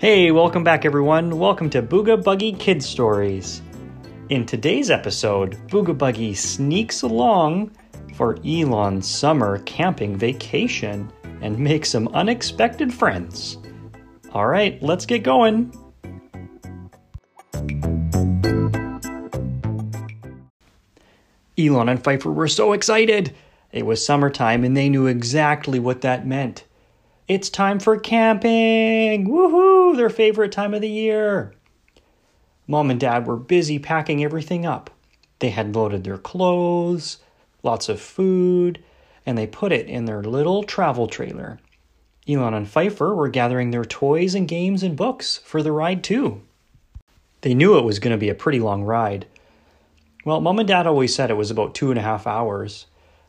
Hey, welcome back, everyone. Welcome to Booga Buggie Kid Stories. In today's episode, Booga Buggie sneaks along for Elon's summer camping vacation and makes some unexpected friends. All right, let's get going. Elon and Fifer were so excited. It was summertime and they knew exactly what that meant. It's time for camping! Woohoo! Their favorite time of the year. Mom and Dad were busy packing everything up. They had loaded their clothes, lots of food, and they put it in their little travel trailer. Elon and Fifer were gathering their toys and games and books for the ride, too. They knew it was going to be a pretty long ride. Well, Mom and Dad always said it was about two and a half hours,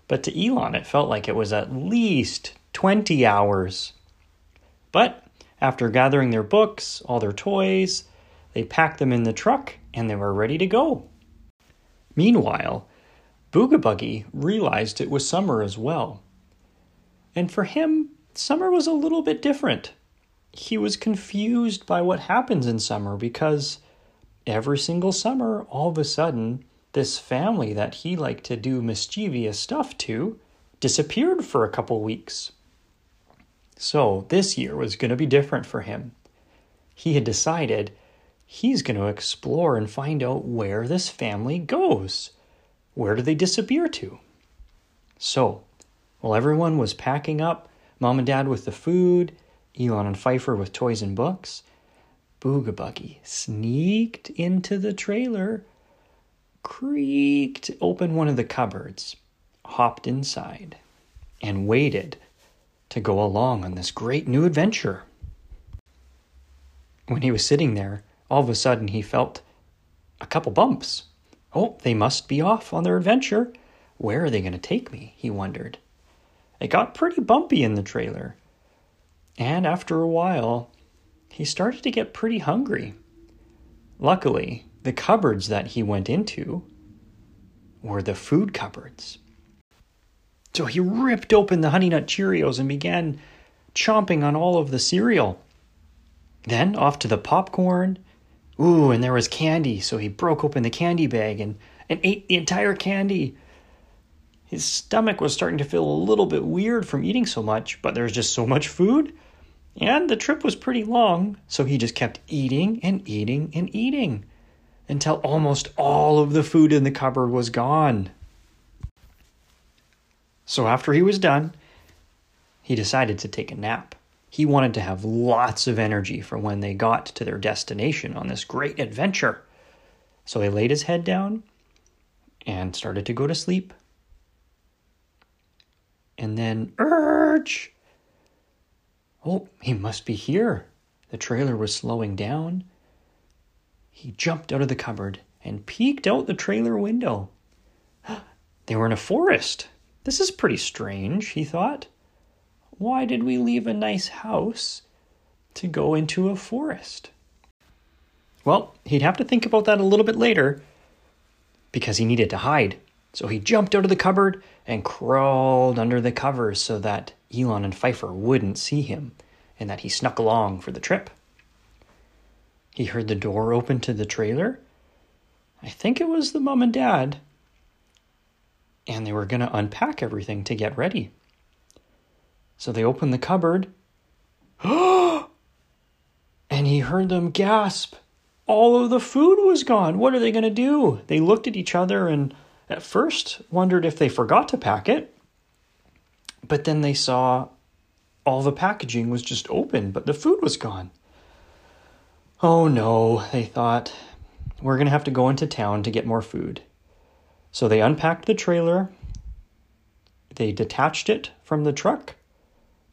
but to Elon, it felt like it was at least 20 hours. But after gathering their books, all their toys, they packed them in the truck and they were ready to go. Meanwhile, Booga realized it was summer as well. And for him, summer was a little bit different. He was confused by what happens in summer because every single summer, all of a sudden, this family that he liked to do mischievous stuff to disappeared for a couple weeks. So this year was going to be different for him. He had decided he's going to explore and find out where this family goes. Where do they disappear to? So, while everyone was packing up, mom and dad with the food, Elon and Fifer with toys and books, Booga Buggie sneaked into the trailer, creaked open one of the cupboards, hopped inside, and waited to go along on this great new adventure. When he was sitting there, all of a sudden he felt a couple bumps. Oh, they must be off on their adventure. Where are they going to take me? He wondered. It got pretty bumpy in the trailer. And after a while, he started to get pretty hungry. Luckily, the cupboards that he went into were the food cupboards. So he ripped open the Honey Nut Cheerios and began chomping on all of the cereal. Then off to the popcorn. Ooh, and there was candy, so he broke open the candy bag and, and ate the entire candy. His stomach was starting to feel a little bit weird from eating so much, but there was just so much food. And the trip was pretty long, so he just kept eating and eating and eating until almost all of the food in the cupboard was gone. So after he was done, he decided to take a nap. He wanted to have lots of energy for when they got to their destination on this great adventure. So he laid his head down and started to go to sleep. And then, urge! Oh, he must be here. The trailer was slowing down. He jumped out of the cupboard and peeked out the trailer window. They were in a forest. This is pretty strange, he thought. Why did we leave a nice house to go into a forest? Well, he'd have to think about that a little bit later because he needed to hide. So he jumped out of the cupboard and crawled under the covers so that Elon and Fifer wouldn't see him and that he snuck along for the trip. He heard the door open to the trailer. I think it was the mom and dad and they were going to unpack everything to get ready. So they opened the cupboard. and he heard them gasp. All of the food was gone. What are they going to do? They looked at each other and at first wondered if they forgot to pack it. But then they saw all the packaging was just open, but the food was gone. Oh no, they thought. We're going to have to go into town to get more food. So they unpacked the trailer, they detached it from the truck,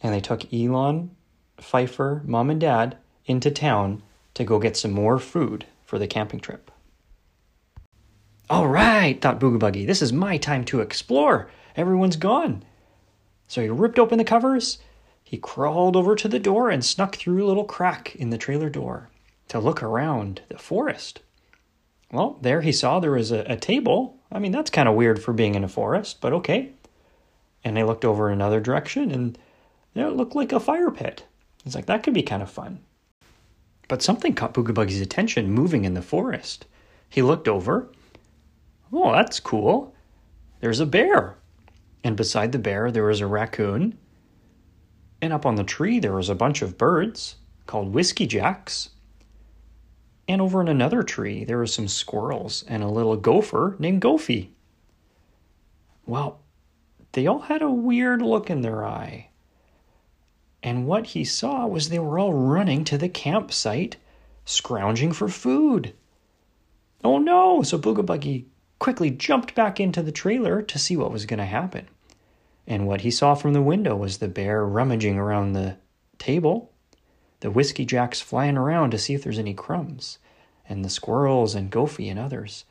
and they took Elon, Fifer, mom, and dad into town to go get some more food for the camping trip. All right, thought Booga Buggie, this is my time to explore. Everyone's gone. So he ripped open the covers, he crawled over to the door and snuck through a little crack in the trailer door to look around the forest. Well, there he saw there was a, a table. I mean, that's kind of weird for being in a forest, but okay. And I looked over in another direction and know, it looked like a fire pit. It's like, that could be kind of fun. But something caught Booga attention moving in the forest. He looked over. Oh, that's cool. There's a bear. And beside the bear, there was a raccoon. And up on the tree, there was a bunch of birds called whiskey jacks. And over in another tree, there were some squirrels and a little gopher named Goofy. Well, they all had a weird look in their eye. And what he saw was they were all running to the campsite, scrounging for food. Oh no! So Booga quickly jumped back into the trailer to see what was going to happen. And what he saw from the window was the bear rummaging around the table, the whiskey jacks flying around to see if there's any crumbs, and the squirrels and Goofy and others.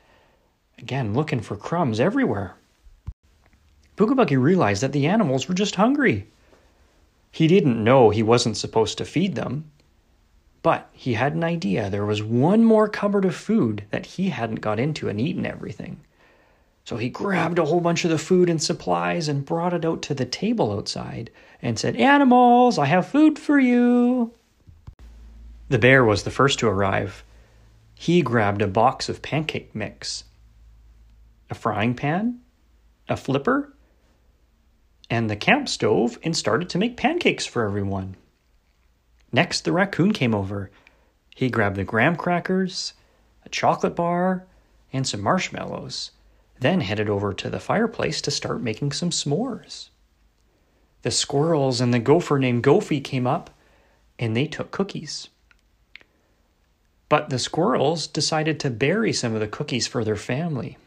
Again, looking for crumbs everywhere. Booga realized that the animals were just hungry. He didn't know he wasn't supposed to feed them, but he had an idea there was one more cupboard of food that he hadn't got into and eaten everything. So he grabbed a whole bunch of the food and supplies and brought it out to the table outside and said, Animals, I have food for you. The bear was the first to arrive. He grabbed a box of pancake mix, a frying pan, a flipper, and the camp stove and started to make pancakes for everyone. Next, the raccoon came over. He grabbed the graham crackers, a chocolate bar, and some marshmallows, then headed over to the fireplace to start making some s'mores. The squirrels and the gopher named Goofy came up and they took cookies. But the squirrels decided to bury some of the cookies for their family.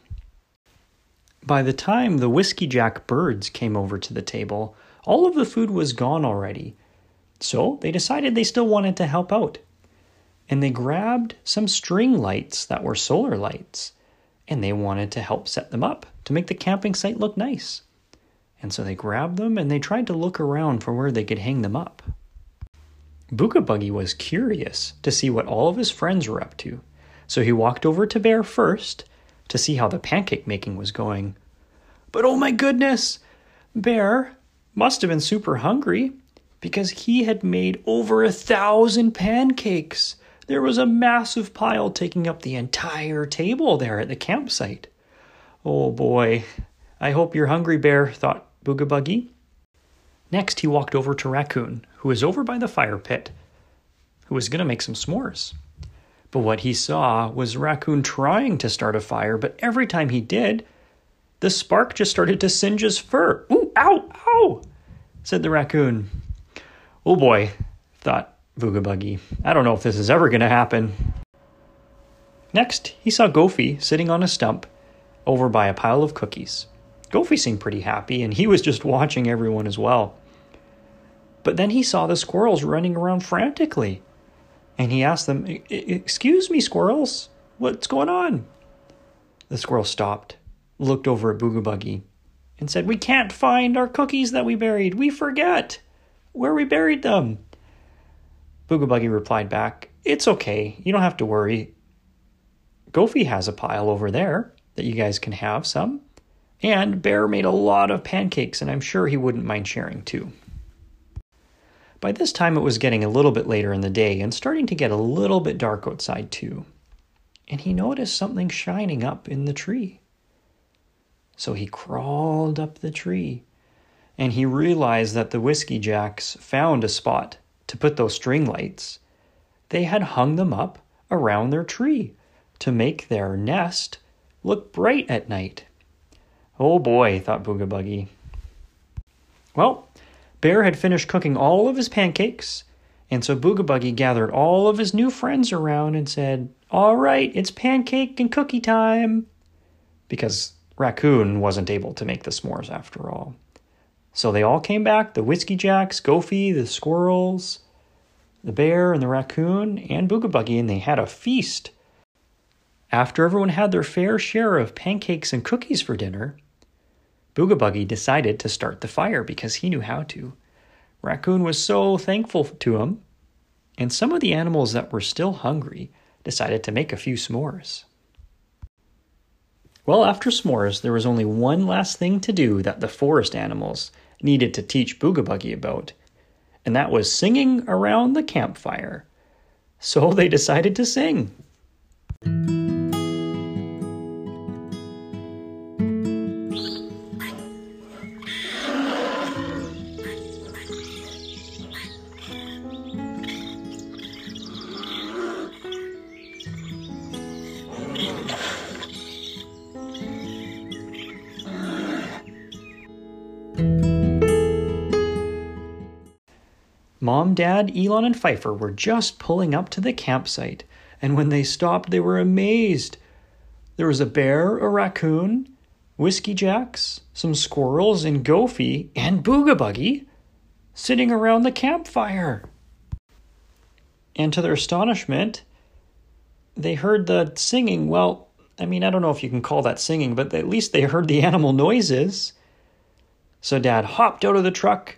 By the time the Whiskey Jack birds came over to the table, all of the food was gone already. So they decided they still wanted to help out. And they grabbed some string lights that were solar lights, and they wanted to help set them up to make the camping site look nice. And so they grabbed them and they tried to look around for where they could hang them up. Booga Buggie was curious to see what all of his friends were up to, so he walked over to Bear first to see how the pancake making was going. But oh my goodness! Bear must have been super hungry because he had made over a thousand pancakes. There was a massive pile taking up the entire table there at the campsite. Oh boy, I hope you're hungry, Bear, thought Booga Buggie. Next, he walked over to Raccoon, who was over by the fire pit, who was going to make some s'mores. But what he saw was Raccoon trying to start a fire, but every time he did, the spark just started to singe his fur. Ooh, ow, ow, said the raccoon. Oh boy, thought Booga Buggie. I don't know if this is ever going to happen. Next, he saw Goofy sitting on a stump over by a pile of cookies. Goofy seemed pretty happy, and he was just watching everyone as well. But then he saw the squirrels running around frantically and he asked them, Excuse me, squirrels, what's going on? The squirrel stopped, looked over at Booga Buggie, and said, We can't find our cookies that we buried. We forget where we buried them. Booga Buggie replied back, It's okay. You don't have to worry. Goofy has a pile over there that you guys can have some. And Bear made a lot of pancakes, and I'm sure he wouldn't mind sharing too. By this time, it was getting a little bit later in the day and starting to get a little bit dark outside, too. And he noticed something shining up in the tree. So he crawled up the tree and he realized that the Whiskey Jacks found a spot to put those string lights. They had hung them up around their tree to make their nest look bright at night. Oh boy, thought Booga Buggie. Well, Bear had finished cooking all of his pancakes, and so Booga Buggie gathered all of his new friends around and said, All right, it's pancake and cookie time. Because Raccoon wasn't able to make the s'mores after all. So they all came back the Whiskey Jacks, Goofy, the squirrels, the bear, and the raccoon, and Booga Buggie, and they had a feast. After everyone had their fair share of pancakes and cookies for dinner, Booga Buggie decided to start the fire because he knew how to. Raccoon was so thankful to him, and some of the animals that were still hungry decided to make a few s'mores. Well, after s'mores, there was only one last thing to do that the forest animals needed to teach Booga Buggie about, and that was singing around the campfire. So they decided to sing. Mom, Dad, Elon, and Fifer were just pulling up to the campsite, and when they stopped, they were amazed. There was a bear, a raccoon, Whiskey Jacks, some squirrels, and Goofy, and Booga sitting around the campfire. And to their astonishment, they heard the singing. Well, I mean, I don't know if you can call that singing, but at least they heard the animal noises. So Dad hopped out of the truck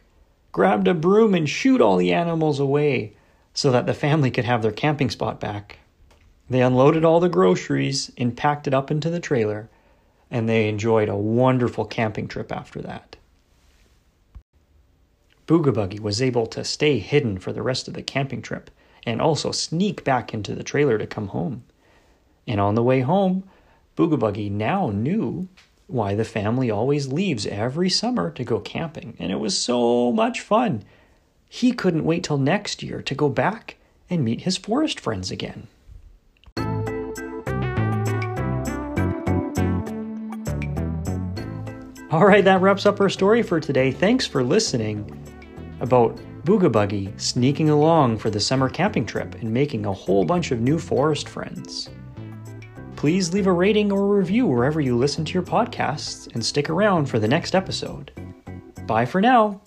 grabbed a broom and shooed all the animals away so that the family could have their camping spot back. They unloaded all the groceries and packed it up into the trailer, and they enjoyed a wonderful camping trip after that. Booga was able to stay hidden for the rest of the camping trip and also sneak back into the trailer to come home. And on the way home, Booga now knew why the family always leaves every summer to go camping, and it was so much fun. He couldn't wait till next year to go back and meet his forest friends again. All right, that wraps up our story for today. Thanks for listening about Booga sneaking along for the summer camping trip and making a whole bunch of new forest friends please leave a rating or review wherever you listen to your podcasts and stick around for the next episode. Bye for now.